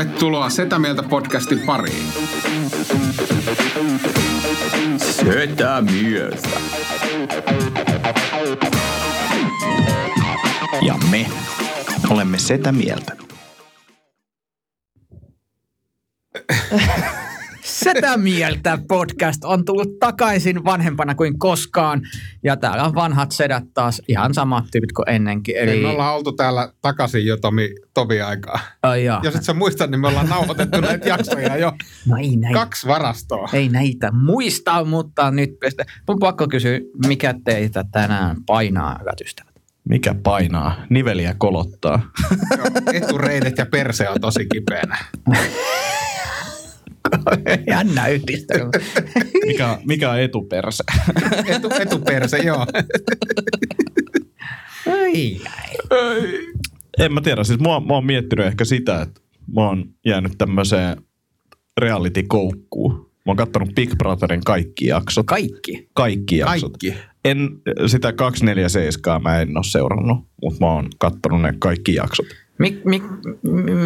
Tervetuloa Setä Mieltä podcastin pariin. Setä mieltä. Ja me olemme setä mieltä. Setä mieltä podcast on tullut takaisin vanhempana kuin koskaan. Ja täällä on vanhat sedät taas ihan samat tyypit kuin ennenkin. Eli... Me ollaan oltu täällä takaisin jo Tomi, Tomi aikaa. Ai jaa. Jos et sä muista, niin me ollaan nauhoitettu näitä jaksoja jo No ei näitä. kaksi varastoa. Ei näitä muista, mutta nyt. Mun pakko kysyä, mikä teitä tänään painaa, hyvät ystävät? Mikä painaa? Niveliä kolottaa. Joo, Etureidet ja perse on tosi kipeänä. Jännä yhdistelmä. Mikä, mikä on etuperse? Etu, etuperse, joo. Ai, en mä tiedä. Siis mä, mä oon miettinyt ehkä sitä, että mä oon jäänyt tämmöiseen reality-koukkuun. Mä oon kattonut Big Brotherin kaikki jaksot. Kaikki. Kaikki jaksot. Kaikki. En, sitä 247 mä en ole seurannut, mutta mä oon kattonut ne kaikki jaksot. Mik, mik,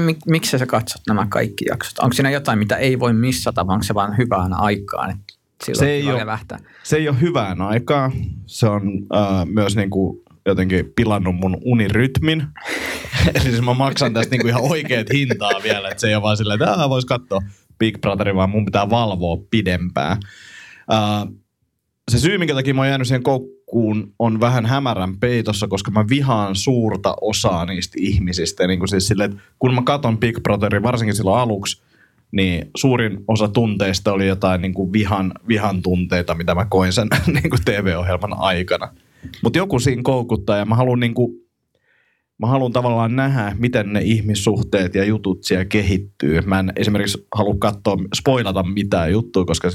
mik, miksi sä katsot nämä kaikki jaksot? Onko siinä jotain, mitä ei voi missata, vai onko se vaan hyvään aikaan? Että silloin Se ei levähtää? Se ei ole hyvään aikaa. Se on äh, myös niinku jotenkin pilannut mun unirytmin. Eli siis mä maksan tästä niinku ihan oikeat hintaa vielä, että se ei ole vaan silleen, että vois katsoa Big Brotherin, vaan mun pitää valvoa pidempään. Äh, se syy, minkä takia mä oon jäänyt siihen koukkuun, on vähän hämärän peitossa, koska mä vihaan suurta osaa niistä ihmisistä. Niin kuin siis silleen, että kun mä katon Big Brotherin, varsinkin silloin aluksi, niin suurin osa tunteista oli jotain niin kuin vihan, vihan tunteita, mitä mä koin sen niin kuin TV-ohjelman aikana. Mutta joku siinä koukuttaa ja mä haluan niin kuin, mä haluan tavallaan nähdä, miten ne ihmissuhteet ja jutut siellä kehittyy. Mä en esimerkiksi halua katsoa, spoilata mitään juttua, koska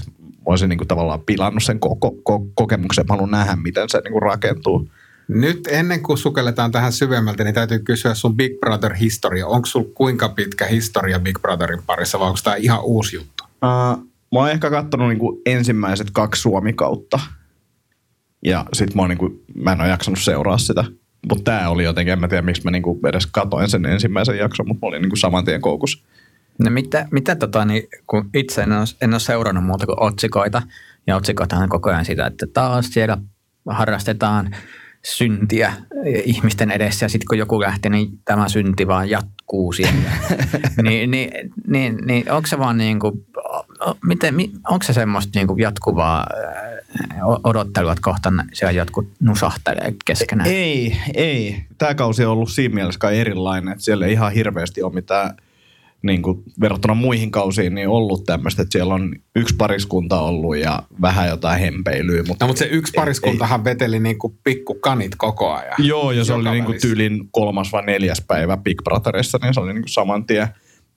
olisin niin kuin tavallaan pilannut sen koko, koko kokemuksen. Mä haluan nähdä, miten se niin kuin rakentuu. Nyt ennen kuin sukelletaan tähän syvemmältä, niin täytyy kysyä sun Big Brother-historia. Onko sulla kuinka pitkä historia Big Brotherin parissa vai onko tämä ihan uusi juttu? Uh, mä oon ehkä kattonut niinku ensimmäiset kaksi Suomi-kautta. Ja sit mä, oon niinku, mä en ole jaksanut seuraa sitä. Mutta tää oli jotenkin, en mä tiedä miksi mä niinku edes katoin sen ensimmäisen jakson, mutta mä olin niinku saman tien koukussa. No mitä, mitä tota, niin, kun itse en ole, en ole seurannut muuta kuin otsikoita, ja otsikoitahan koko ajan sitä, että taas siellä harrastetaan syntiä ihmisten edessä, ja sitten kun joku lähtee, niin tämä synti vaan jatkuu siellä. niin, niin, niin, niin onko se vaan niin kuin, miten, mi- onko se semmoista niin kuin jatkuvaa odottelua, että kohta siellä jotkut nusahtelee keskenään? Ei, ei. Tää kausi on ollut siinä mielessä kai erilainen, että siellä ei ihan hirveästi ole mitään niin kuin verrattuna muihin kausiin niin ollut tämmöistä, että siellä on yksi pariskunta ollut ja vähän jotain hempeilyä. Mutta No mutta se yksi pariskuntahan veteli niin kuin pikkukanit koko ajan. Joo, ja se oli niinku välissä. tyylin kolmas vai neljäs päivä Big Brotherissa, niin se oli niinku saman tien.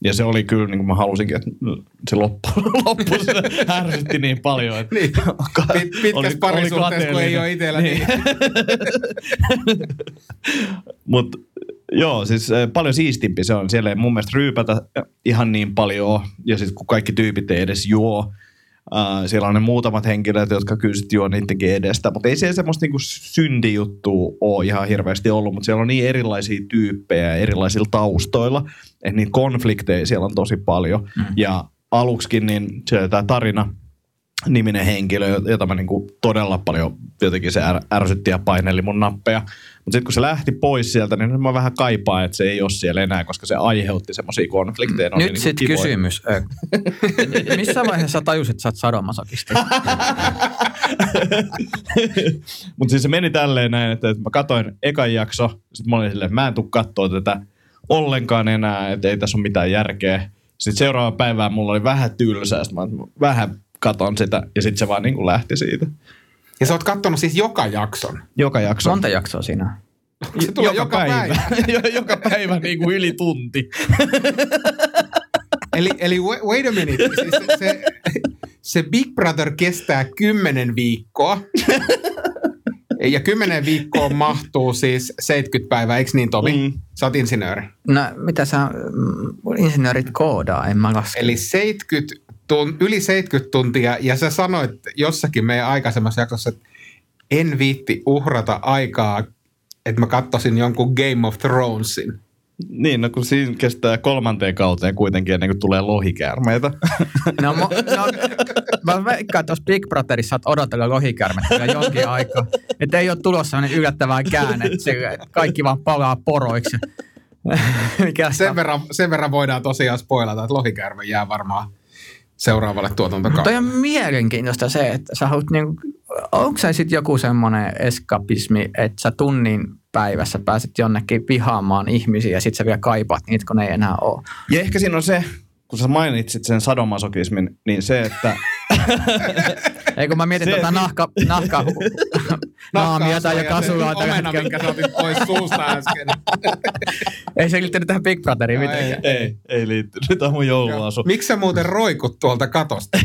Ja se oli kyllä, niin kuin mä halusinkin, että se loppu, loppu se ärsytti niin paljon. Että Niin. Pit- pitkässä parisuhteessa, kun ei ole itsellä, niin- Mutta joo, siis eh, paljon siistimpi se on. Siellä ei mun mielestä ryypätä ihan niin paljon. Ja sitten kun kaikki tyypit ei edes juo, Uh, siellä on ne muutamat henkilöt, jotka kyllä sit juo niidenkin edestä, mutta ei siellä semmoista niinku syntijuttua ole ihan hirveästi ollut, mutta siellä on niin erilaisia tyyppejä erilaisilla taustoilla, että niitä konflikteja siellä on tosi paljon. Mm. Ja aluksikin niin se tämä tarina, niminen henkilö, jota mä niinku todella paljon jotenkin se är, ärsytti ja paineli mun nappeja. Mutta sitten kun se lähti pois sieltä, niin mä vähän kaipaan, että se ei ole siellä enää, koska se aiheutti semmoisia konflikteja. Nyt niinku sitten kysymys. Missä vaiheessa tajusit, että sä oot sadomasokisti? Mutta siis se meni tälleen näin, että, että mä katsoin ekan jakso, sitten mä olin silleen, että mä en tuu katsoa tätä ollenkaan enää, että ei tässä ole mitään järkeä. Sitten seuraava päivää mulla oli vähän tylsää, sitten mä vähän katon sitä, ja sitten se vaan niin kuin lähti siitä. Ja sä oot kattonut siis joka jakson. Joka jakso. Monta jaksoa siinä on? Se tulee joka, päivä. joka päivä niin kuin yli tunti. Eli, eli wa- wait a minute. Siis se, se, se Big Brother kestää kymmenen viikkoa. Ja kymmenen viikkoa mahtuu siis 70 päivää, eikö niin Tomi? Mm. Mm. Sä oot insinööri. No mitä sä, mm, insinöörit koodaa, en mä laske. Eli 70 tun, yli 70 tuntia, ja sä sanoit jossakin meidän aikaisemmassa jaksossa, että en viitti uhrata aikaa, että mä katsoisin jonkun Game of Thronesin. Niin, no kun siinä kestää kolmanteen kauteen kuitenkin ennen kuin tulee lohikäärmeitä. No, mo, no mä veikkaan, että Big Brotherissa saat odotella lohikärmettä vielä jonkin aikaa. Että ei ole tulossa sellainen yllättävää käänne, että se- kaikki vaan palaa poroiksi. Mikä Sen verran, sen verran voidaan tosiaan spoilata, että lohikäärme jää varmaan seuraavalle Mutta tuotantokaudelle. on mielenkiintoista se, että sä haluat niinku, onko se sitten joku semmoinen eskapismi, että sä tunnin päivässä pääset jonnekin vihaamaan ihmisiä ja sit sä vielä kaipaat niitä, kun ne ei enää ole. Ja ehkä siinä on se, kun sä mainitsit sen sadomasokismin, niin se, että Ei kun mä mietin Se- tuota nahka, nahka, naamiota ja kasulaa tällä omena, hetkellä. minkä sä otit pois suusta äsken. Ei se liittynyt tähän Big Brotheriin Ei. mitenkään. ei, ei liittynyt, tämä on mun jouluasu. Miksi sä muuten roikut tuolta katosta?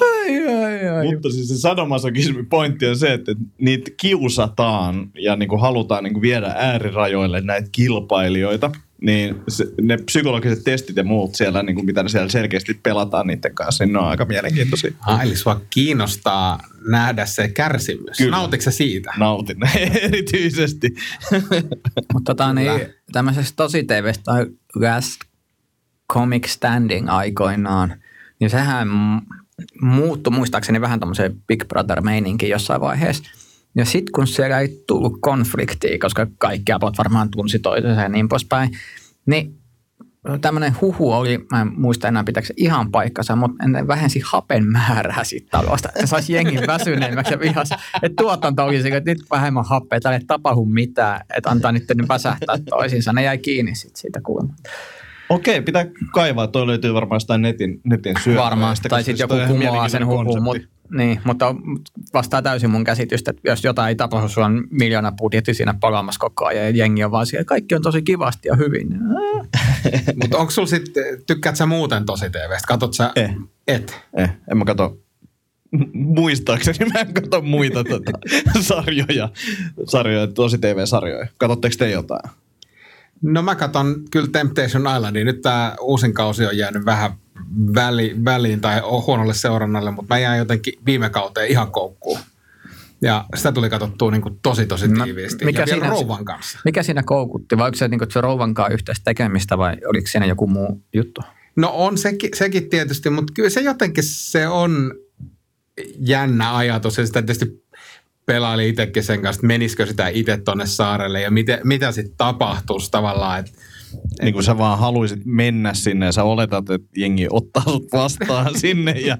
Ai, ai, ai. Mutta siis se sadomasokismin pointti on se, että niitä kiusataan ja niin kuin halutaan niin kuin viedä äärirajoille näitä kilpailijoita. Niin se, ne psykologiset testit ja muut siellä, niin kuin mitä ne siellä selkeästi pelataan niiden kanssa, niin ne on aika mielenkiintoisia. Ah, eli sua kiinnostaa nähdä se kärsimys. Kyllä. Nautitko siitä? Nautin erityisesti. Mutta tota, niin, Kyllä. tämmöisestä tosi tai Last Comic Standing aikoinaan, niin sehän muuttui muistaakseni vähän tämmöiseen Big Brother-meininkin jossain vaiheessa. Ja sitten kun siellä ei tullut konfliktia, koska kaikki apot varmaan tunsi toisensa ja niin poispäin, niin tämmöinen huhu oli, mä en muista enää pitääkö ihan paikkansa, mutta ne vähensi hapen määrää siitä talosta. Se saisi jengin väsyneemmäksi ja vihas. Että tuotanto oli että nyt vähemmän happea, täällä ei tapahdu mitään, että antaa nyt väsähtää toisiinsa. Ne jäi kiinni sit siitä kuulemma. Okei, pitää kaivaa. Toi löytyy varmaan jostain netin, netin syömästä. Varmaan, koska tai sitten joku kumoaa sen huvun, konsepti. mutta niin, mutta vastaa täysin mun käsitystä, että jos jotain ei tapahdu, sulla on miljoona budjetti siinä palaamassa koko ajan ja jengi on vaan siellä, kaikki on tosi kivasti ja hyvin. Mutta onko sulla sitten, tykkäät sä muuten tosi TVstä? Katot sä? Eh. Et. Eh, en mä kato, muistaakseni mä en kato muita tota, sarjoja, sarjoja, tosi TV-sarjoja. Katotteko te jotain? No mä katon kyllä Temptation Islandia. Nyt tämä uusin kausi on jäänyt vähän väli, väliin tai on huonolle seurannalle, mutta mä jäin jotenkin viime kauteen ihan koukkuun. Ja sitä tuli katsottua niin kuin tosi tosi No, tiiviisti. mikä ja siinä- rouvan kanssa. Mikä siinä koukutti? Vai oliko se, niin kuin, se rouvankaan yhteistä tekemistä vai oliko siinä joku muu juttu? No on sekin, sekin tietysti, mutta kyllä se jotenkin se on jännä ajatus. Ja sitä tietysti pelaili itsekin sen kanssa, että menisikö sitä itse tonne saarelle ja mitä, mitä sitten tapahtuisi tavallaan. Että Niin kuin sä vaan haluaisit mennä sinne ja sä oletat, että jengi ottaa sut vastaan sinne. Ja...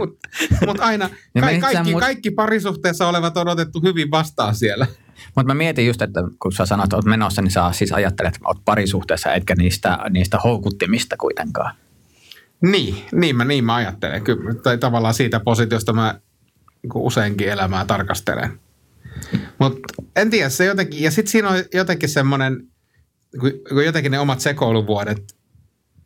Mutta mut aina ka- kaikki, mut- kaikki parisuhteessa olevat on otettu hyvin vastaan siellä. Mutta mä mietin just, että kun sä sanot, että oot menossa, niin sä siis ajattelet, että oot parisuhteessa, etkä niistä, niistä houkuttimista kuitenkaan. Niin, niin mä, niin mä ajattelen. Kyllä, tai tavallaan siitä positiosta mä niin useinkin elämää tarkastelen. Mutta en tiedä, se jotenkin, ja sitten siinä on jotenkin semmoinen, kun, kun jotenkin ne omat sekoiluvuodet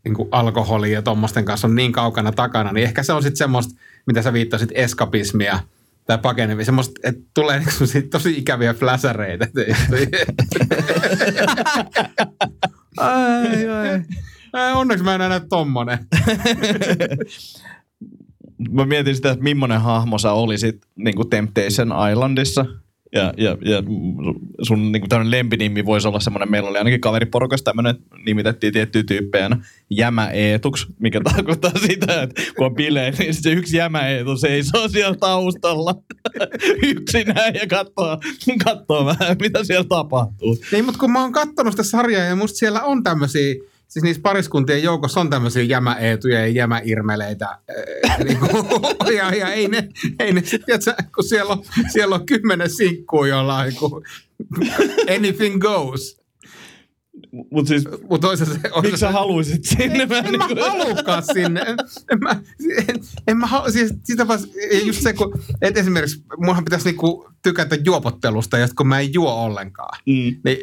niin kuin alkoholi ja tuommoisten kanssa on niin kaukana takana, niin ehkä se on sitten semmoista, mitä sä viittasit, eskapismia tai pakenemia, semmoista, että tulee niin tosi ikäviä fläsäreitä. Ai, ai. Onneksi mä en enää tommonen. mä mietin sitä, että millainen hahmo sä olisit niin kuin Temptation Islandissa. Ja, ja, ja sun niin kuin lempinimi voisi olla semmoinen, meillä oli ainakin kaveriporukassa tämmöinen, nimitettiin tiettyjä tyyppejä jämä Eetuks, mikä tarkoittaa sitä, että kun on bileet, niin se yksi jämä Eetu seisoo siellä taustalla yksinään ja katsoo, katsoo vähän, mitä siellä tapahtuu. Niin, mutta kun mä oon kattonut sitä sarjaa ja musta siellä on tämmöisiä, siis niissä pariskuntien joukossa on tämmöisiä jämäeetuja ja jämäirmeleitä. Ää, niin kuin, ja, ja, ei ne, ei ne sit, tiedätkö, kun siellä on, siellä on kymmenen sinkkuu jollain, kun anything goes. Mutta siis, toisaalta se miksi sä haluisit sinne? Mä en niin mä kuin- halukaan sinne. En, en mä, en, en mä halu, siis sitä vaan, just se, kun, että esimerkiksi munhan pitäisi niinku tykätä juopottelusta, ja kun mä en juo ollenkaan, Mm. niin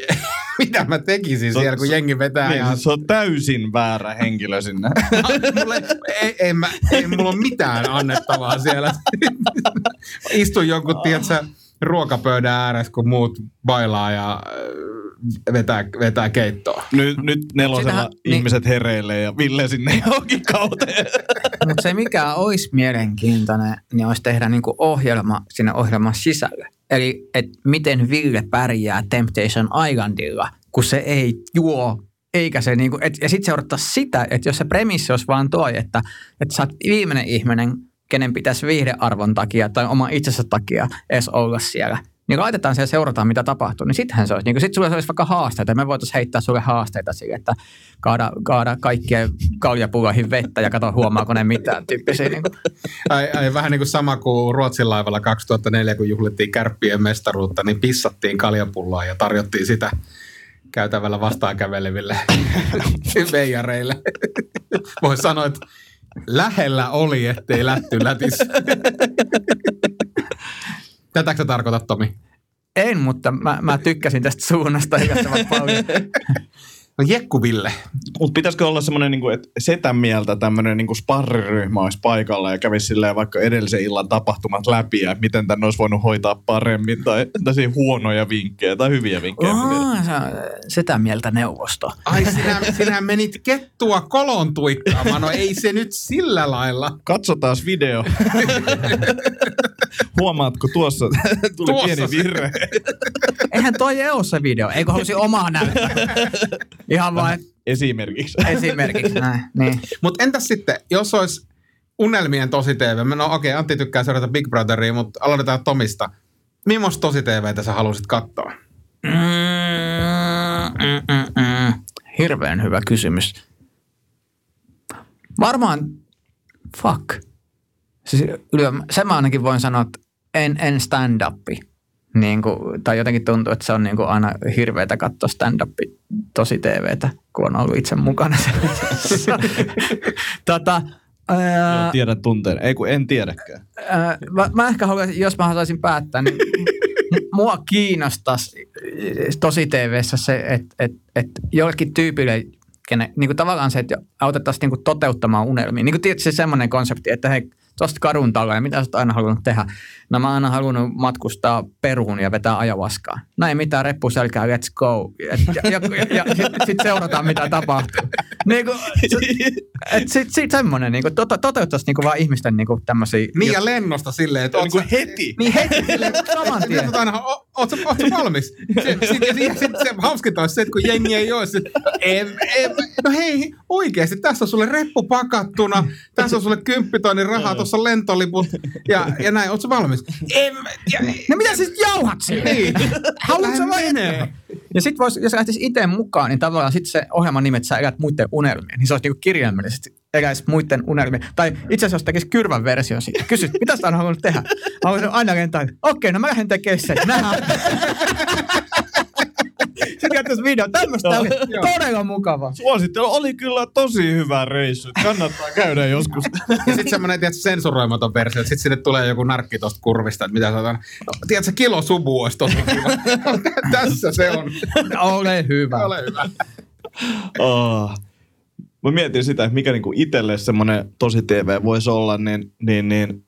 mitä mä tekisin siellä, kun jengi vetää Niin, ihan siis se on täysin väärä henkilö sinne. mulle, ei, ei, mä, ei mulla ole mitään annettavaa siellä. Istun jonkun, tiedätkö, ruokapöydän ääressä, kun muut bailaa ja vetää, vetää keittoa. Nyt, nyt nelosella Sitähän- niin- ihmiset hereilee ja Ville sinne johonkin kauteen. Mutta se mikä olisi mielenkiintoinen, niin olisi tehdä niinku ohjelma sinne ohjelman sisälle. Eli että miten Ville pärjää Temptation Islandilla, kun se ei juo eikä se niinku, et, ja sitten seurattaisiin sitä, että jos se premissi olisi vaan toi, että, että sä oot viimeinen ihminen, kenen pitäisi viihdearvon takia tai oma itsensä takia edes olla siellä, niin laitetaan se ja seurataan, mitä tapahtuu, niin sittenhän se olisi. Niin sitten sulla olisi vaikka haasteita. Me voitaisiin heittää sulle haasteita sille, että kaada, kaada kaikkien kaljapulloihin vettä ja katso huomaako ne mitään tyyppisiä. Niin kuin. Ai, ai, vähän niin kuin sama kuin Ruotsin laivalla 2004, kun juhlittiin kärppien mestaruutta, niin pissattiin kaljapulloa ja tarjottiin sitä käytävällä vastaan käveleville veijareille. Voisi sanoa, että lähellä oli, ettei lätty lätis. Tätäkö sä tarkoitat, Tomi? En, mutta mä, mä tykkäsin tästä suunnasta Jekkuville. Mutta pitäisikö olla semmoinen, niin että setän mieltä tämmöinen niin sparriryhmä olisi paikalla ja kävisi silleen vaikka edellisen illan tapahtumat läpi ja miten tänne olisi voinut hoitaa paremmin tai tällaisia huonoja vinkkejä tai hyviä vinkkejä. Oh, sitä mieltä neuvosto. Ai sinä, sinä menit kettua kolon tuikkaamaan, no ei se nyt sillä lailla. Katsotaan video. Huomaatko tuossa tuli tuossa pieni se. virhe? Eihän toi ei ole se video, eikö halusi omaa näyttää? Ihan vain. Esimerkiksi. Esimerkiksi, näin. Niin. Mutta entäs sitten, jos olisi unelmien tosi TV, no okei, okay, Antti tykkää seurata Big Brotheria, mutta aloitetaan Tomista. Millaista tosi TVtä sä halusit katsoa? Mm, mm, mm, mm. Hirveän hyvä kysymys. Varmaan, fuck. Siis, sen mä ainakin voin sanoa, että en, en stand-upi. Niin kuin, tai jotenkin tuntuu, että se on niin kuin aina hirveätä katsoa stand-up tosi TVtä, kun on ollut itse mukana tota, ää, Joo, tiedän tunteen. Ei kun en tiedäkään. Ää, mä, mä ehkä haluaisin, jos mä saisin päättää, niin mua kiinnostaisi tosi TVssä se, että et, et jollekin tyypille, kene, niin kuin tavallaan se, että autettaisiin niin kuin toteuttamaan unelmia. Niin kuin tietysti semmoinen konsepti, että hei, tuosta kadun takaa ja mitä sä oot aina halunnut tehdä? No mä oon aina halunnut matkustaa Peruun ja vetää ajavaskaa. No ei mitään, reppu selkää, let's go. Et, ja ja, ja, ja sitten sit seurataan, mitä tapahtuu. Niin kuin, sitten sit semmoinen, niin to, toteuttaisi niin vaan ihmisten niin tämmöisiä... Niin ja lennosta silleen, että niin kuin heti. Niin heti, silleen, saman tien. aina, ootko valmis? Sitten sit, sit, se hauskinta olisi se, että kun jengi ei ole, sit, em, em, no hei, oikeasti, tässä on sulle reppu pakattuna, tässä on sulle kymppitonnin rahaa, tuossa lentoliput ja, ja näin, ootko valmis? En, ja, no mitä siis jauhat siellä? Niin. Haluatko menee? Ja sitten jos lähtisi itse mukaan, niin tavallaan sitten se ohjelman nimet sä elät muiden unelmia, niin se olisi niinku kirjaimellisesti eläisi muiden unelmia. Tai itse asiassa tekisi kyrvän versio siitä. Kysyt, mitä sä on halunnut tehdä? Haluaisin aina lentää, okei, no mä lähden tekemään sen. Nähdään. Sitten katsoisi video. Tämmöistä oli todella mukava. Suosittelu oli kyllä tosi hyvä reissu. Kannattaa käydä joskus. ja sitten semmoinen, tiedätkö, sensuroimaton versio. Sitten sinne tulee joku narkki tuosta kurvista, että mitä sanotaan. No, tiedätkö, kilo subu olisi tosi kiva. Tässä se on. Ole hyvä. Ole hyvä. Oh. Mä mietin sitä, että mikä niinku itselle semmoinen tosi TV voisi olla, niin, niin, niin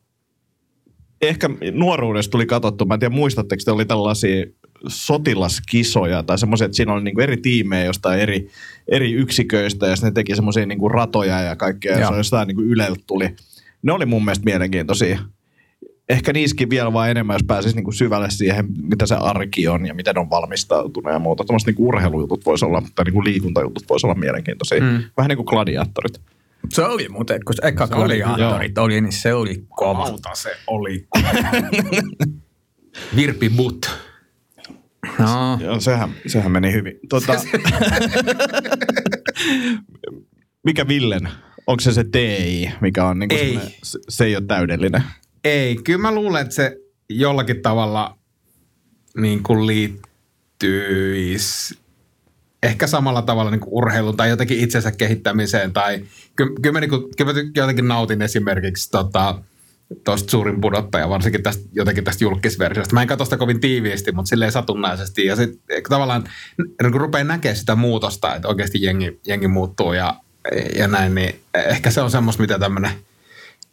ehkä nuoruudessa tuli katsottu, mä en tiedä muistatteko, te oli tällaisia sotilaskisoja tai semmoisia, että siinä oli niinku eri tiimejä jostain eri, eri yksiköistä ja sitten ne teki semmoisia niinku ratoja ja kaikkea ja se on jostain niinku Yleltä tuli. Ne oli mun mielestä mielenkiintoisia. Ehkä niissäkin vielä vaan enemmän, jos pääsisi niinku syvälle siihen, mitä se arki on ja miten on valmistautunut ja muuta. Tuommoiset niinku urheilujutut voisi olla, tai niinku liikuntajutut voisi olla mielenkiintoisia. Mm. Vähän niin kuin gladiaattorit. Se oli muuten, kun se eka gladiaattorit oli, oli, niin se oli kova. Auta se oli Virpi But. No. Joo, sehän, sehän meni hyvin. Tota, mikä Villen? Onko se se TI, mikä on niin ei. Se, se ei ole täydellinen? Ei, kyllä mä luulen, että se jollakin tavalla niin kuin liittyisi ehkä samalla tavalla niin kuin urheiluun tai jotenkin itsensä kehittämiseen. Tai kyllä, kyllä, mä, niin kuin, kyllä mä jotenkin nautin esimerkiksi tota, tuosta suurin pudottaja, varsinkin tästä, jotenkin tästä julkisversiosta. Mä en katso sitä kovin tiiviisti, mutta silleen satunnaisesti. Ja sitten tavallaan niin kun rupeaa näkemään sitä muutosta, että oikeasti jengi, jengi muuttuu ja, ja näin, niin ehkä se on semmoista, mitä tämmöinen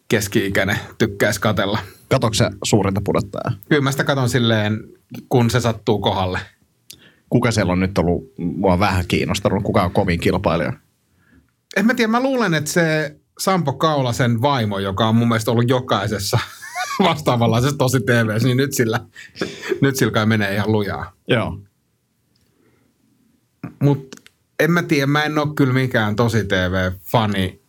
keski-ikäinen tykkäisi katella. Katokö se suurinta pudottajaa? Kyllä mä sitä katon silleen, kun se sattuu kohdalle. Kuka siellä on nyt ollut mua vähän kiinnostanut? Kuka on kovin kilpailija? En mä tiedä, mä luulen, että se Sampo Kaulasen vaimo, joka on mun mielestä ollut jokaisessa vastaavanlaisessa tosi TVssä, niin nyt sillä, nyt sillä kai menee ihan lujaa. Joo. Mutta en mä tiedä, mä en ole kyllä mikään tosi TV-fani.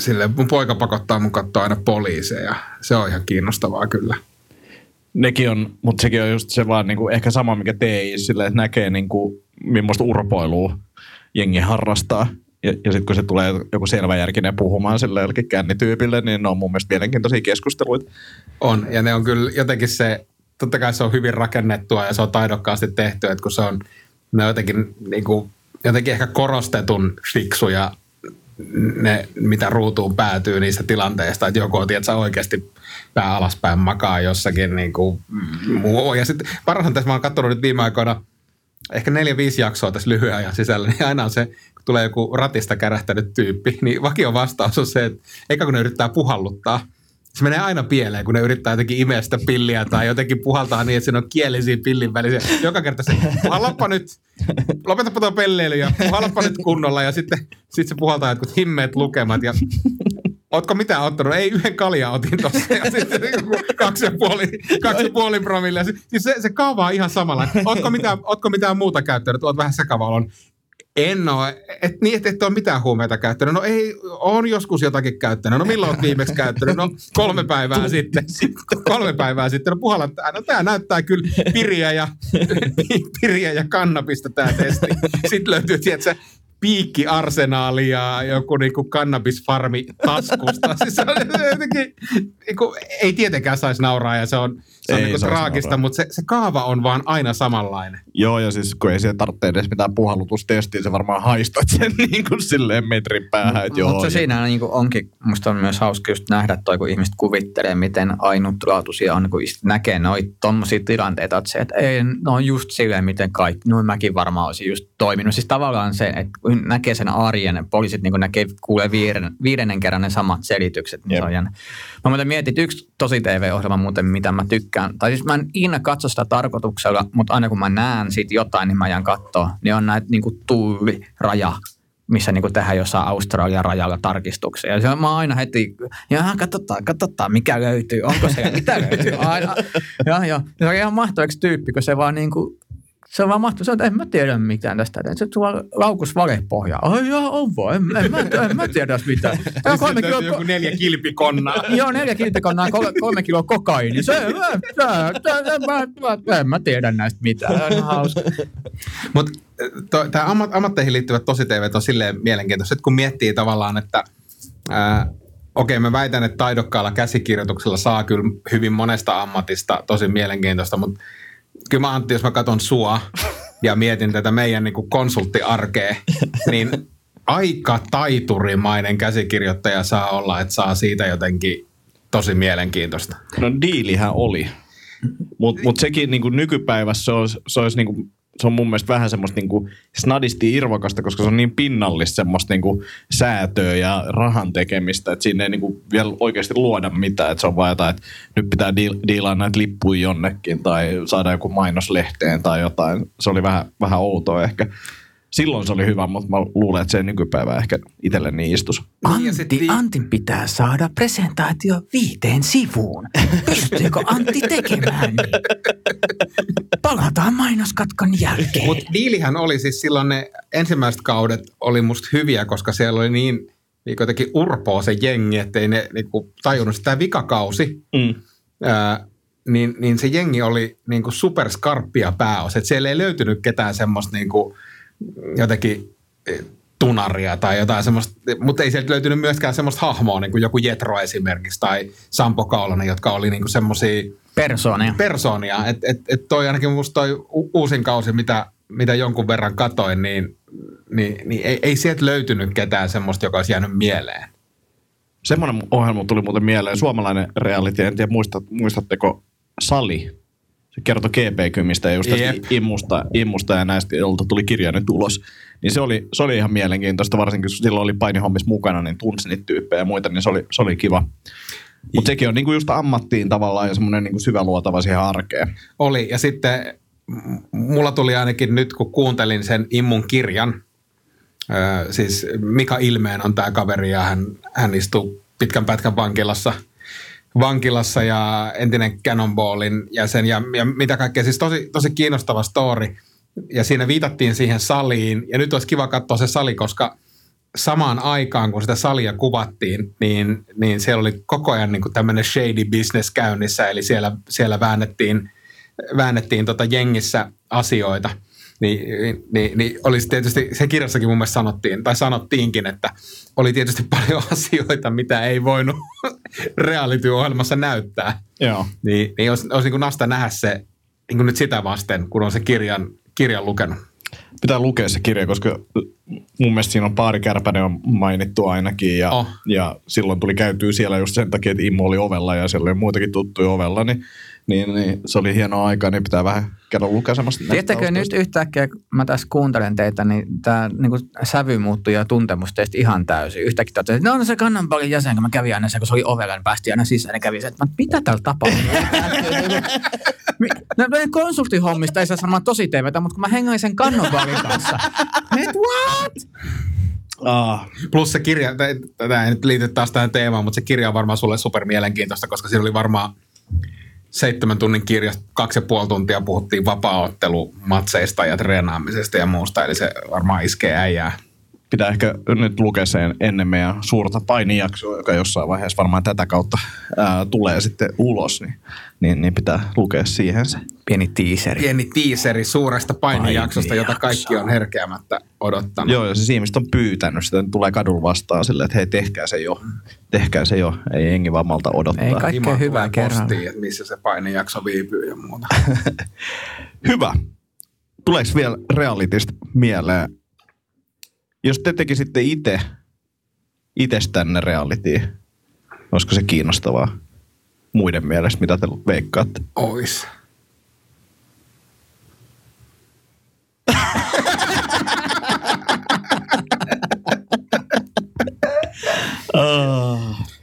Sille mun poika pakottaa mun katsoa aina poliiseja. Se on ihan kiinnostavaa kyllä. Nekin on, mutta sekin on just se vaan niinku, ehkä sama, mikä TI, sille, että näkee niinku, millaista urpoilua jengi harrastaa. Ja, ja sitten kun se tulee joku selväjärkinen puhumaan sille jollekin kännityypille, niin ne on mun mielestä mielenkiintoisia keskusteluita. On, ja ne on kyllä jotenkin se, totta kai se on hyvin rakennettua ja se on taidokkaasti tehty, että kun se on, ne on jotenkin, niin kuin, jotenkin ehkä korostetun fiksuja ne, mitä ruutuun päätyy niistä tilanteista, että joku on tietysti oikeasti pää alaspäin makaa jossakin niin kuin, muu. Ja sitten parhaan tässä mä oon katsonut nyt viime aikoina ehkä neljä, viisi jaksoa tässä lyhyen ajan sisällä, niin aina on se, kun tulee joku ratista kärähtänyt tyyppi, niin vakio vastaus on se, että eikä kun ne yrittää puhalluttaa, se menee aina pieleen, kun ne yrittää jotenkin imeä sitä pilliä tai jotenkin puhaltaa niin, että siinä on kielisiä pillin välisiä. Joka kerta se, puhallappa nyt, lopetapa tuo pelleily ja puhallappa nyt kunnolla! Ja sitten sit se puhaltaa jotkut himmeet lukemat ja Ootko mitään ottanut? Ei, yhden kalja otin tuossa ja sitten joku kaksi ja puoli, kaksi ja puoli promille. Siis se, se kaava on ihan samalla. Ootko mitään, ootko mitään muuta käyttänyt? Oot vähän sekavalon. En ole. Et, niin, että et ole mitään huumeita käyttänyt. No ei, on joskus jotakin käyttänyt. No milloin olet viimeksi käyttänyt? No kolme päivää sitten. kolme päivää sitten. No puhalla, no tämä näyttää kyllä piriä ja, piriä ja kannabista tämä testi. Sitten löytyy, tiedätkö, piikkiarsenaali ja joku niinku kannabisfarmi taskusta. siis se on jotenkin, niinku, ei tietenkään saisi nauraa ja se on, se on niinku traagista, mutta se, se kaava on vaan aina samanlainen. Joo, ja siis kun ei siellä tarvitse edes mitään puhallutustestiä, se varmaan haistat sen niin kuin silleen metrin päähän. Mutta se siinä niin kuin onkin, musta on myös hauska just nähdä toi, kun ihmiset kuvittelee, miten ainutlaatuisia on, kun näkee noita tommosia tilanteita, että se, että ei, no on just silleen, miten kaikki, no mäkin varmaan olisin just toiminut. Siis tavallaan se, että kun näkee sen arjen, poliisit niin näkee, kuulee viiden, viidennen kerran ne samat selitykset, niin yep. se on jännä. Mä muuten mietin, että yksi tosi TV-ohjelma muuten, mitä mä tykkään, tai siis mä en ikinä katso sitä tarkoituksella, mutta aina kun mä näen siitä jotain, niin mä jään katsoa, niin on näitä niin tuuliraja missä niin tehdään jossain Australian rajalla tarkistuksia. Ja se mä aina heti, ja katsotaan, katsotaan, mikä löytyy, onko se, mitä löytyy. Aina, ja, ja, se on ihan mahtavaksi tyyppi, kun se vaan niin kuin se on vaan mahtavaa. Se on, että en mä tiedä mitään tästä. Se tuo laukus valepohja. Ai joo, on voi. En, en, en, en mä tiedä mitään. Ja kolme kilo, joku neljä kilpikonnaa. joo, neljä kilpikonnaa, kolme, kolme kiloa kokaini. Se, en, mä, en mä tiedä näistä mitään. On hauska. Mutta tämä ammat, ammatteihin liittyvät tosi TV on silleen mielenkiintoista, että kun miettii tavallaan, että ää, okei, mä väitän, että taidokkaalla käsikirjoituksella saa kyllä hyvin monesta ammatista tosi mielenkiintoista, mutta kyllä mä Antti, jos mä katson sua ja mietin tätä meidän niin konsulttiarkea, niin aika taiturimainen käsikirjoittaja saa olla, että saa siitä jotenkin tosi mielenkiintoista. No diilihän oli. Mutta mut sekin niin nykypäivässä se olisi, se olisi niin se on mun mielestä vähän semmoista niinku snadisti irvokasta, koska se on niin pinnallista semmoista niinku säätöä ja rahan tekemistä, että siinä ei niinku vielä oikeasti luoda mitään. Että se on vaan jotain, että nyt pitää diilaa näitä lippuja jonnekin tai saada joku mainos lehteen tai jotain. Se oli vähän, vähän outoa ehkä silloin se oli hyvä, mutta mä luulen, että se nykypäivä ehkä itselle niin istus. Antti, Antin pitää saada presentaatio viiteen sivuun. Pystyykö Antti tekemään niin? Palataan mainoskatkon jälkeen. Mutta diilihän oli siis silloin ne ensimmäiset kaudet oli musta hyviä, koska siellä oli niin, niin jotenkin urpoa se jengi, ettei ne niinku tajunnut sitä vikakausi. Mm. Ää, niin, niin se jengi oli niinku superskarppia pääos. Että siellä ei löytynyt ketään semmoista niinku, jotenkin eh, tunaria tai jotain semmoista, mutta ei sieltä löytynyt myöskään semmoista hahmoa, niin kuin joku Jetro esimerkiksi tai Sampo Kaulanen, jotka oli niin kuin semmoisia persoonia. persoonia. Että et, et toi ainakin musta toi uusin kausi, mitä, mitä jonkun verran katoin, niin, niin, niin ei, ei sieltä löytynyt ketään semmoista, joka olisi jäänyt mieleen. Semmoinen ohjelma tuli muuten mieleen, suomalainen reality, en tiedä muistat, muistatteko Sali, se kertoi GP-kymistä ja just tästä immusta, immusta ja näistä, jolta tuli kirjainen tulos. Niin se oli, se oli ihan mielenkiintoista, varsinkin kun silloin oli painihommissa mukana, niin tunsi niitä tyyppejä ja muita, niin se oli, se oli kiva. Mutta sekin on niinku just ammattiin tavallaan ja semmoinen niinku syväluotava siihen arkeen. Oli, ja sitten mulla tuli ainakin nyt, kun kuuntelin sen Immun kirjan, öö, siis Mika Ilmeen on tämä kaveri ja hän, hän istuu pitkän pätkän vankilassa – vankilassa ja entinen Cannonballin jäsen ja, ja mitä kaikkea. Siis tosi, tosi kiinnostava story. Ja siinä viitattiin siihen saliin. Ja nyt olisi kiva katsoa se sali, koska samaan aikaan, kun sitä salia kuvattiin, niin, niin siellä oli koko ajan niin tämmöinen shady business käynnissä. Eli siellä, siellä väännettiin, väännettiin tota jengissä asioita – niin, niin, niin olisi tietysti, se kirjassakin mun mielestä sanottiin, tai sanottiinkin, että oli tietysti paljon asioita, mitä ei voinut reality-ohjelmassa näyttää. Joo. Niin, niin olisi, olisi niin kuin nasta nähdä se niin kuin nyt sitä vasten, kun on se kirjan, kirjan lukenut. Pitää lukea se kirja, koska mun mielestä siinä on Paari Kärpänen on mainittu ainakin. Ja, Oh. ja silloin tuli käytyä siellä just sen takia, että Immo oli ovella ja siellä oli muitakin tuttuja ovella. Niin, niin, niin se oli hienoa aikaa, niin pitää vähän käydä lukemassa. näistä Tiedättekö nyt yhtäkkiä, kun mä tässä kuuntelen teitä, niin tämä niin sävy muuttui ja tuntemus teistä ihan täysin. Yhtäkkiä totesin, että no on se kannanpalin jäsen, kun mä kävin aina se, kun se oli ovella, niin päästiin aina sisään ja kävi se, että mä, mitä täällä tapahtuu? No, no konsulttihommista ei saa sanoa tosi TVtä, mutta kun mä hengain sen kannanpalin kanssa. Et what? Ah, Plus se kirja, tämä ei nyt liity taas tähän teemaan, mutta se kirja on varmaan sulle super mielenkiintoista, koska siinä oli varmaan seitsemän tunnin kirja, kaksi ja puoli tuntia puhuttiin vapaa-ottelumatseista ja treenaamisesta ja muusta, eli se varmaan iskee äijää. pitää ehkä nyt lukea sen ennen meidän suurta painijaksoa, joka jossain vaiheessa varmaan tätä kautta ää, tulee sitten ulos, niin, niin, niin pitää lukea siihen se. Pieni tiiseri. Pieni tiiseri suuresta painijaksosta, jota kaikki on herkeämättä odottanut. Joo, ja se ihmiset on pyytänyt sitä, tulee kadulla vastaan silleen, että hei, tehkää se jo, tehkää se jo, ei jengi vaan malta odottaa. Ei kaikkea hyvää kerralla. postiin, että missä se painijakso viipyy ja muuta. Hyvä. Tuleeko vielä realitista mieleen? Jos te tekisitte itse itsestänne reality, olisiko se kiinnostavaa muiden mielestä, mitä te veikkaatte? Ois.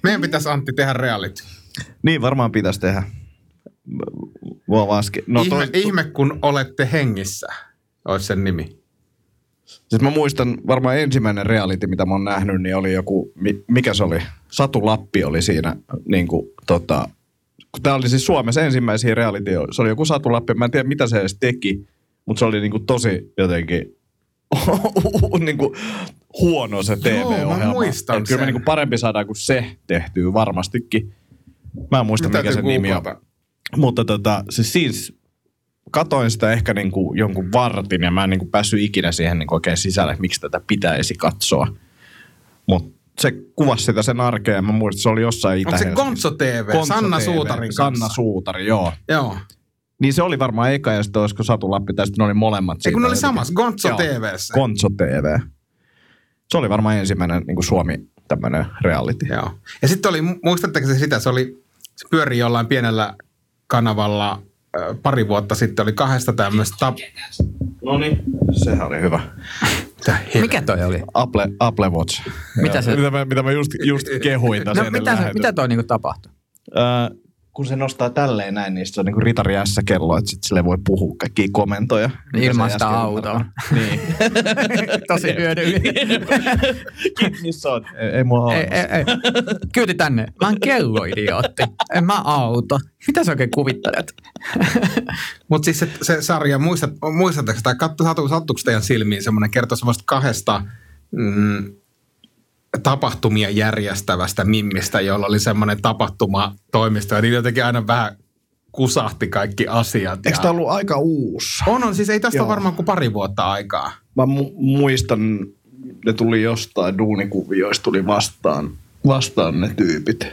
Meidän pitäisi Antti tehdä reality. Niin varmaan pitäisi tehdä. Mua. No ihme, toi, ihme, kun olette hengissä, olisi sen nimi. Siis mä muistan varmaan ensimmäinen reality, mitä mä oon nähnyt, niin oli joku, mi- mikä se oli? Satu Lappi oli siinä, niin kuin, tota, kun tää oli siis Suomessa ensimmäisiä reality, se oli joku Satu Lappi, mä en tiedä mitä se edes teki, mutta se oli niin kuin tosi jotenkin niin kuin huono se TV-ohjelma. mä muistan Et Kyllä me sen. niin kuin parempi saadaan kuin se tehtyy varmastikin. Mä en muista, Nyt mikä täytyy se nimi on. Mutta tota, siis, siis katoin sitä ehkä niin kuin jonkun vartin ja mä en niin kuin päässyt ikinä siihen niin kuin oikein sisälle, että miksi tätä pitäisi katsoa. Mutta se kuvasi sitä sen arkea ja mä muistan, että se oli jossain itä Onko se Gonzo TV? Sanna Suutarin kanssa. Sanna Suutari, joo. Joo. Niin se oli varmaan eka ja sitten olisiko Satu Lappi tai sitten ne oli molemmat. Ei kun ne oli samassa, Gonzo Joo. TVssä. Gonzo TV. Se oli varmaan ensimmäinen niin kuin Suomi tämmöinen reality. Joo. Ja sitten oli, muistatteko se sitä, se oli, se pyöri jollain pienellä kanavalla pari vuotta sitten, oli kahdesta tämmöistä tap... No niin. Sehän oli hyvä. Mikä toi oli? Apple, Apple Watch. Mitä se- Mitä mä, mitä mä just, just kehuin tässä No mitä, se, mitä toi niinku tapahtui? Öö, kun se nostaa tälleen näin, niin se on niinku ritari S-kello, että sit sille voi puhua kaikkia komentoja. Ilman sitä autoa. Niin. Tosi hyödyllinen. Missä on? Ei, ei mua ei, ole. ei, ei. Kyyti tänne. Mä oon kelloidiootti. En mä auto. Mitä sä oikein kuvittelet? Mutta siis se, se sarja, muistat, muistatteko, tai sattuiko teidän silmiin semmoinen kertoi semmoista kahdesta mm, tapahtumia järjestävästä mimmistä, jolla oli semmoinen tapahtumatoimisto, ja niillä jotenkin aina vähän kusahti kaikki asiat. Eikö ja- tämä ollut aika uusi? On, on. Siis ei tästä Joo. ole varmaan kuin pari vuotta aikaa. Mä mu- muistan, ne tuli jostain duunikuvioista, tuli vastaan, vastaan ne tyypit.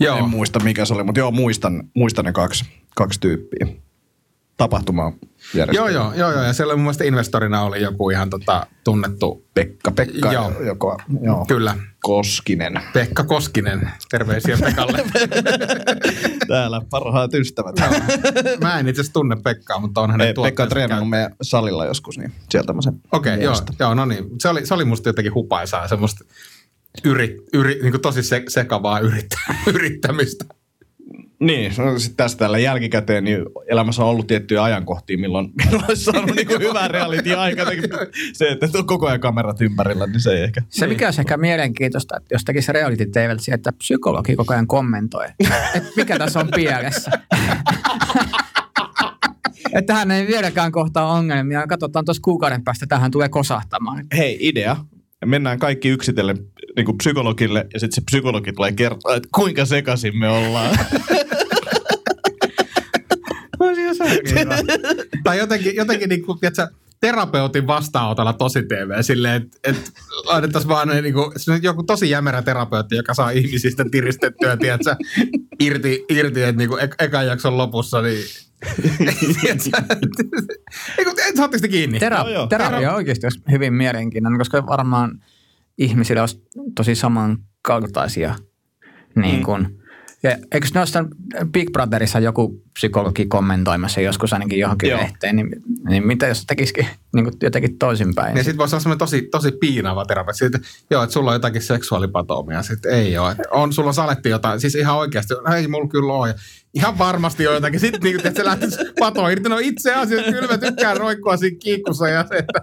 Joo. En muista mikä se oli, mutta joo, muistan, muistan ne kaksi, kaksi tyyppiä. Tapahtuma Joo, joo, joo, joo. Ja siellä mun mielestä investorina oli joku ihan tota, tunnettu, Pekka, Pekka, Joo. joka, joo. kyllä, Koskinen. Pekka Koskinen. Terveisiä Pekalle. Täällä parhaat ystävät. Mä en itse asiassa tunne Pekkaa, mutta on hänen Ei, Pekka on treenannut meidän salilla joskus, niin sieltä mä sen Okei, okay, joo, joo, no niin. Se oli, se oli musta jotenkin hupaisaa, semmoista yrit, yri, niin tosi se, sekavaa yrittä, yrittämistä. Niin, no sit tästä tällä jälkikäteen niin elämässä on ollut tiettyjä ajankohtia, milloin, milloin olisi saanut niinku hyvää reality-aikaa. Se, että on koko ajan kamerat ympärillä, niin se ei ehkä. Se mikä olisi ehkä mielenkiintoista, että jos tekisi reality TVltä että psykologi koko ajan kommentoi, että mikä tässä on pielessä. että hän ei vieläkään kohtaa ongelmia. Katsotaan tuossa kuukauden päästä, tähän tulee kosahtamaan. Hei, idea. Mennään kaikki yksitellen niin kuin psykologille ja sitten se psykologi tulee kertoa, että kuinka sekaisin me ollaan. tai jotenkin, jotenkin niin kuin, tiedätkö, terapeutin vastaanotolla tosi TV silleen, että et, laitettaisiin vaan niin kuin, joku tosi jämerä terapeutti, joka saa ihmisistä tiristettyä, tiedätkö, irti, irti että niin kuin ek- ekan jakson lopussa, niin Saatteko te kiinni? Tera- joo, joo. Terapia oikeasti olisi hyvin mielenkiintoinen, koska varmaan ihmisillä olisi tosi samankaltaisia niin mm. kuin, mm ja eikö ne ole Big Brotherissa joku psykologi kommentoimassa joskus ainakin johonkin Joo. lehteen, niin, niin mitä jos tekisikin niin kuin jotenkin toisinpäin? Niin sitten voisi olla tosi, tosi piinava terapeutti. Sitten, joo, että sulla on jotakin seksuaalipatoomia. Sitten ei ole. Että on, sulla saletti jotain. Siis ihan oikeasti. Ei mulla kyllä ole. Ihan varmasti on jotakin. Sitten niin, että se lähtisi patoon irti. No itse asiassa kyllä mä tykkään roikkua siinä kiikkussa. Ja se, että...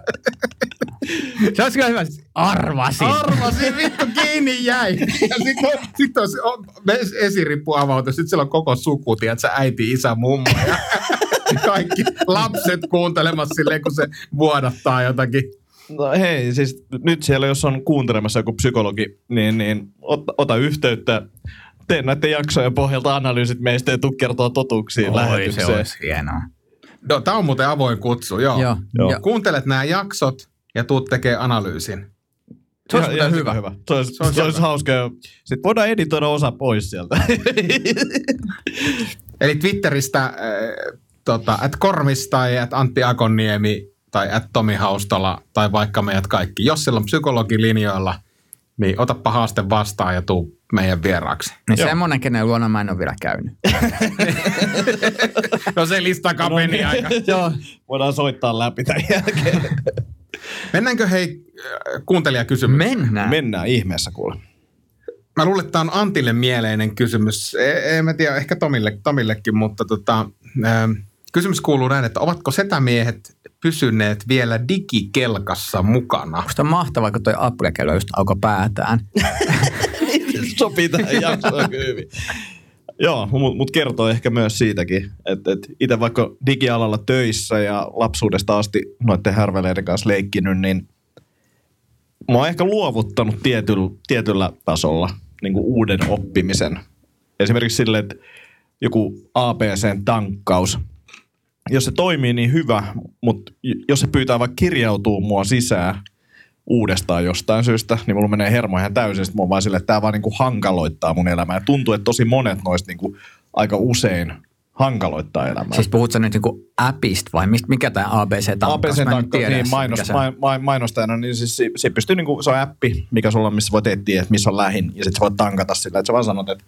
se olisi kyllä hyvä. Arvasin. Arvasin, vittu kiinni jäi. Ja sitten sit on, on, on esirippu avautu. Sitten siellä on koko suku, tiedätkö, äiti, isä, mummo ja kaikki lapset kuuntelemassa silleen, kun se vuodattaa jotakin. No hei, siis nyt siellä jos on kuuntelemassa joku psykologi, niin, niin ota, ota yhteyttä tee näiden jaksojen pohjalta analyysit meistä ja tuu kertoa totuuksia Oi, lähetykseen. se olisi hienoa. No, tämä on muuten avoin kutsu, joo. joo. joo. Kuuntelet nämä jaksot ja tuut tekee analyysin. Se olisi ihan, hyvä. hyvä. Se olisi, se olisi, se olisi hauska. Sitten voidaan editoida osa pois sieltä. Eli Twitteristä äh, tota, at Kormis tai at Antti Akonniemi tai at Tomi Haustola tai vaikka meidät kaikki. Jos siellä on psykologilinjoilla, niin otappa haaste vastaan ja tuu meidän vieraaksi. Niin Joo. semmoinen, kenen luona mä en ole vielä käynyt. no se lista kapeni no, aika. Joo. Voidaan soittaa läpi tämän jälkeen. Mennäänkö hei kuuntelijakysymykseen? Mennään. Mennään ihmeessä kuule. Mä luulen, että tämä on Antille mieleinen kysymys. En mä tiedä, ehkä Tomille, Tomillekin, mutta tota, äh, kysymys kuuluu näin, että ovatko setämiehet pysyneet vielä digikelkassa mukana? Musta on mahtavaa, kun toi Apple-kello just alkoi päätään. Sopii tähän jaksoon hyvin. Joo, mutta mut kertoo ehkä myös siitäkin, että et itse vaikka digialalla töissä ja lapsuudesta asti noiden härveleiden kanssa leikkinyt, niin mä oon ehkä luovuttanut tietyllä, tietyllä tasolla niin kuin uuden oppimisen. Esimerkiksi sille, että joku APC-tankkaus, jos se toimii niin hyvä, mutta jos se pyytää vaikka kirjautuu mua sisään uudestaan jostain syystä, niin mulla menee hermo ihan täysin. Sitten mä oon vaan sille, että tämä vaan niin kuin hankaloittaa mun elämää. Ja tuntuu, että tosi monet noista niin kuin aika usein hankaloittaa elämää. Siis puhut sä nyt niinku appista vai mist, mikä tämä ABC-tankkaus? ABC-tankkaus, niin mainos, ma, mainostajana, niin siis se, se pystyy niinku, se on appi, mikä sulla on, missä voit etsiä, että missä on lähin, ja sitten sä voit tankata sillä, että sä vaan sanot, että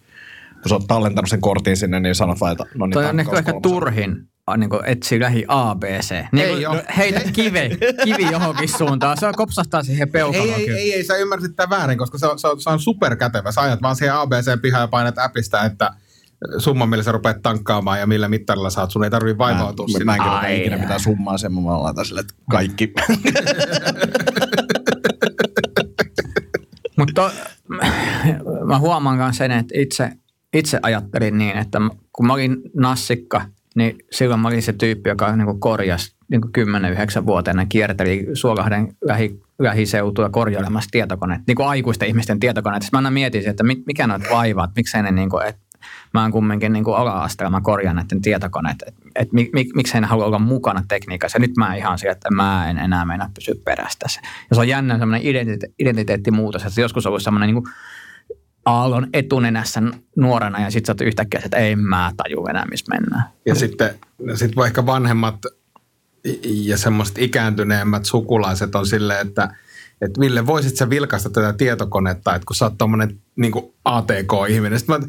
kun sä oot tallentanut sen kortin sinne, niin sanot vaan, että no niin Toi on ehkä, ehkä turhin niin kuin etsii lähi ABC. Niin ei kuin, heitä kive, kivi johonkin suuntaan. Se kopsahtaa siihen peukaloon. Ei, ei, ei, ei, sä ymmärsit tämän väärin, koska se on, se on, se on superkätevä. Sä ajat vaan siihen ABC-pihaan ja painat appista, että – summa, millä sä rupeat tankkaamaan ja millä mittarilla saat. Sun ei tarvitse vaivautua mä, Mä en ikinä mitään summaa sen, mä laitan sille, että kaikki. Mutta mä huomaan myös sen, että itse, itse ajattelin niin, että kun mä olin nassikka, niin silloin mä olin se tyyppi, joka niin korjasi niin 10-9 vuoteena kierteli Suolahden lähi, lähiseutua korjailemassa tietokoneet, niin kuin aikuisten ihmisten tietokoneet. Sitten mä aina mietin, että mikä noita vaivaa, että miksei ne niin kuin, että mä oon kumminkin niin ala-asteella, mä korjaan näiden tietokoneet, että et, mik, mik, miksi en halua olla mukana tekniikassa. Nyt mä ihan sieltä, että mä en enää mennä pysyä perässä tässä. Ja se on jännä semmoinen identite- identiteettimuutos, että joskus on ollut semmoinen niin kuin aallon etunenässä nuorena ja sitten sä yhtäkkiä, että ei mä taju enää, missä mennään. Ja sitten sit ehkä vanhemmat ja semmoiset ikääntyneemmät sukulaiset on silleen, että että Ville, voisit sä vilkaista tätä tietokonetta, että kun sä oot tommonen niin ATK-ihminen. Sitten mä,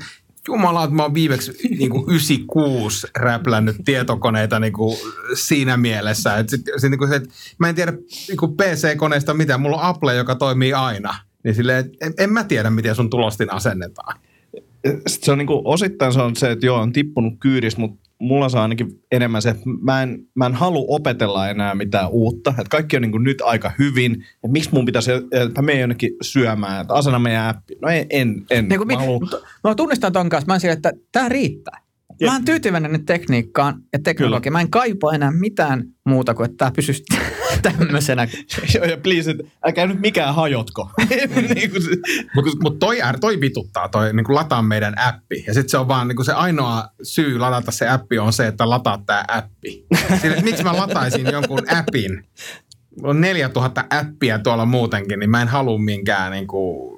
Jumala, että mä oon viimeksi niin kuin 96 räplännyt tietokoneita niin kuin siinä mielessä. Että sit, sit, niin kuin se, että mä en tiedä niin kuin PC-koneesta mitään. Mulla on Apple, joka toimii aina. Niin silleen, en, en mä tiedä, miten sun tulostin asennetaan. sit se on niinku, osittain se on se, että joo, on tippunut kyydistä, mutta mulla saa ainakin enemmän se, että mä en, mä en halua opetella enää mitään uutta. Että kaikki on niinku nyt aika hyvin. Että miksi mun pitäisi, että me jonnekin syömään, että asena meidän appi. No en, en. en. Niin kuin, mä mit, haluan, mä tunnistan ton kanssa, mä oon sillä, että tämä riittää. Jep. Mä oon tyytyväinen nyt tekniikkaan ja teknologiaan. Mä en kaipaa enää mitään muuta kuin, että tämä pysyisi tämmöisenä. joo, ja please, älkää nyt mikään hajotko. niin kuin Mutta mut toi, toi vituttaa, toi niin lataa meidän appi. Ja sitten se on vaan niin se ainoa syy ladata se appi on se, että lataa tämä appi. Sille, että miksi mä lataisin jonkun appin? Mulla on 4000 appia tuolla muutenkin, niin mä en halua minkään niin kuin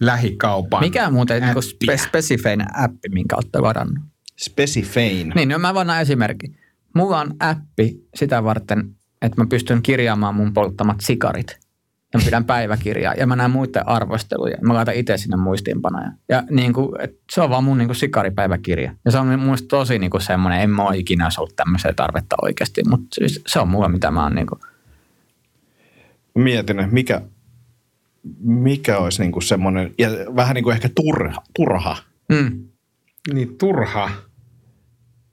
lähikaupan Mikä on muuten niin spe- spesifeinen appi, minkä olette varannut? Specifein. Niin, no mä voin antaa esimerkki. Mulla on appi sitä varten, että mä pystyn kirjaamaan mun polttamat sikarit. Ja mä pidän päiväkirjaa ja mä näen muiden arvosteluja. Mä laitan itse sinne muistiinpanoja. Ja niin kuin, se on vaan mun niin kuin sikaripäiväkirja. Ja se on mun mielestä tosi niin kuin semmoinen, en mä ole ikinä ollut tämmöiseen tarvetta oikeasti. Mutta siis se on mulla, mitä mä oon niin kuin. Mietin, että mikä, mikä olisi niinku semmoinen, ja vähän niin kuin ehkä turha. turha. Mm. Niin turha.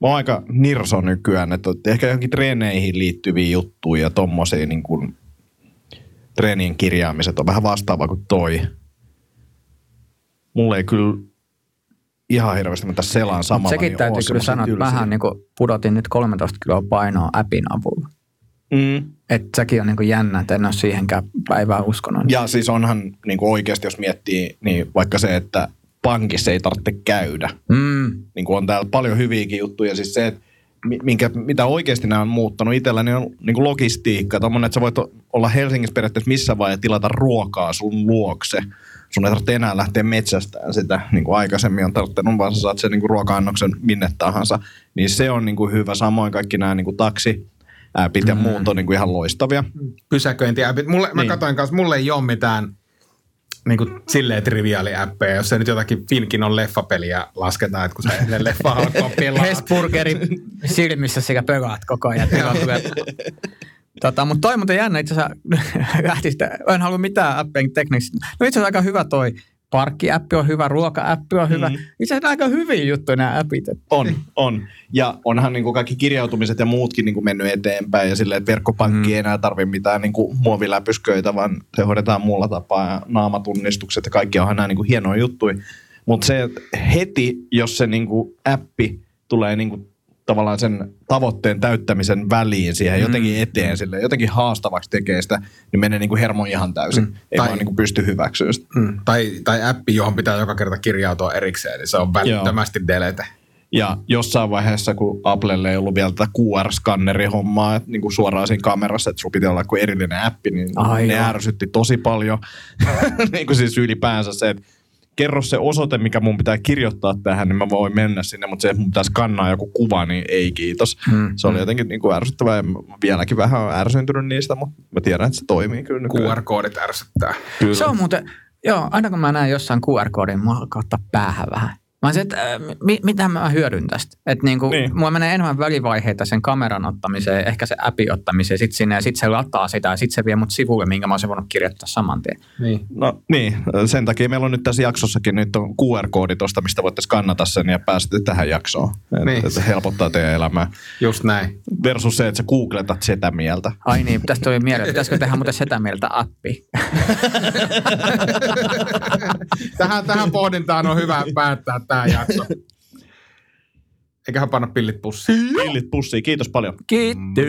Mä oon aika nirso nykyään, että ehkä johonkin treeneihin liittyviä juttuja ja tommosia niin kuin treenien kirjaamiset on vähän vastaava kuin toi. Mulle ei kyllä ihan hirveästi, mä tässä selaan samalla. Sekin niin täytyy kyllä sanoa, että mähän niin kuin pudotin nyt 13 kiloa painoa appin avulla. Mm. Että sekin on niin kuin jännä, että en ole siihenkään päivään uskonut. Ja siis onhan niin kuin oikeasti, jos miettii, niin vaikka se, että pankissa ei tarvitse käydä. Mm. Niin kuin on täällä paljon hyviäkin juttuja. Siis se, että mi- minkä, mitä oikeasti nämä on muuttanut itselläni on niin kuin logistiikka. Tommoinen, että sä voit olla Helsingissä periaatteessa missä vaiheessa tilata ruokaa sun luokse. Sun ei tarvitse enää lähteä metsästään sitä, niin kuin aikaisemmin on tarvittanut, vaan sä saat sen niin kuin ruoka-annoksen minne tahansa. Niin se on niin kuin hyvä. Samoin kaikki nämä niin kuin taksi, appit ja muut on niin kuin ihan loistavia. pysäköintiäppit. Mulle, mä Niin. katsoin kanssa, mulle ei ole mitään niin kuin silleen triviaali appeja, jos se nyt jotakin Finkin on leffapeliä lasketaan, että kun sä ennen leffa alkaa pelaa. Hesburgeri silmissä sekä pökaat koko ajan. Tota, mutta toi muuten jännä itse asiassa lähti sitä, en halua mitään appien teknistä. No itse asiassa aika hyvä toi parkkiäppi on hyvä, ruoka-appi on hyvä. Mm. Itse asiassa aika hyviä juttuja nämä appit. On, on. Ja onhan niin kuin kaikki kirjautumiset ja muutkin niin kuin mennyt eteenpäin ja silleen, että verkkopankki ei enää tarvitse mitään niin kuin muoviläpysköitä, vaan se hoidetaan muulla tapaa ja naamatunnistukset ja kaikki onhan nämä niin kuin hienoja juttuja. Mutta se, että heti, jos se niin kuin appi tulee niin kuin tavallaan sen tavoitteen täyttämisen väliin siihen jotenkin eteen, sille jotenkin haastavaksi tekee sitä, niin menee niin kuin hermo ihan täysin. Mm. Ei Tai- vaan niin kuin pysty hyväksyä sitä. Mm. Tai, tai appi, johon pitää joka kerta kirjautua erikseen, niin se on välittömästi delete. Ja jossain vaiheessa, kun Applelle ei ollut vielä tätä QR-skanneri-hommaa, että niin kuin suoraan siinä kamerassa, että sulla piti olla kuin erillinen appi, niin Ai ne joo. ärsytti tosi paljon. niin kuin siis ylipäänsä se, että kerro se osoite, mikä mun pitää kirjoittaa tähän, niin mä voin mennä sinne, mutta se, että mun pitäisi skannaa joku kuva, niin ei kiitos. Mm, Se oli mm. jotenkin niin kuin ärsyttävää ja mä vieläkin vähän on ärsyntynyt niistä, mutta mä tiedän, että se toimii kyllä nykyään. QR-koodit ärsyttää. Kyllä. Se on muuten, joo, aina kun mä näen jossain QR-koodin, mä alkaa ottaa päähän vähän. Mä olisin, että äh, mi, mitä mä hyödyn tästä? Että niinku, Niin. niin. mulla menee enemmän välivaiheita sen kameran ottamiseen, ehkä se appin ottamiseen, sit sinne, ja sit se lataa sitä, ja sit se vie mut sivulle, minkä mä olisin voinut kirjoittaa saman tien. Niin. No niin, sen takia meillä on nyt tässä jaksossakin nyt on QR-koodi tuosta, mistä voitte skannata sen ja pääsette tähän jaksoon. Niin. Niin. Että helpottaa teidän elämää. Just näin. Versus se, että sä googletat sitä mieltä. Ai niin, tästä tuli mieleen, pitäisikö tehdä muuten sitä mieltä appi? tähän, tähän pohdintaan on hyvä päättää tämä jakso. Eiköhän panna pillit pussiin. Pillit pussiin, kiitos paljon. Kiitos.